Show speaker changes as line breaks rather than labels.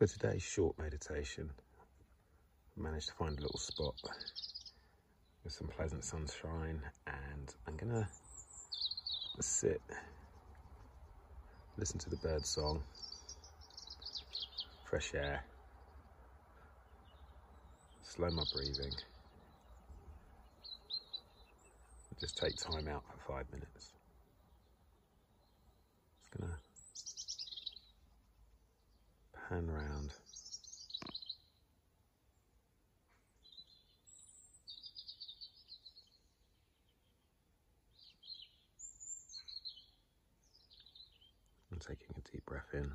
For today's short meditation, I managed to find a little spot with some pleasant sunshine and I'm gonna sit, listen to the bird song, fresh air, slow my breathing, just take time out for five minutes. Just gonna pan around. And taking a deep breath in.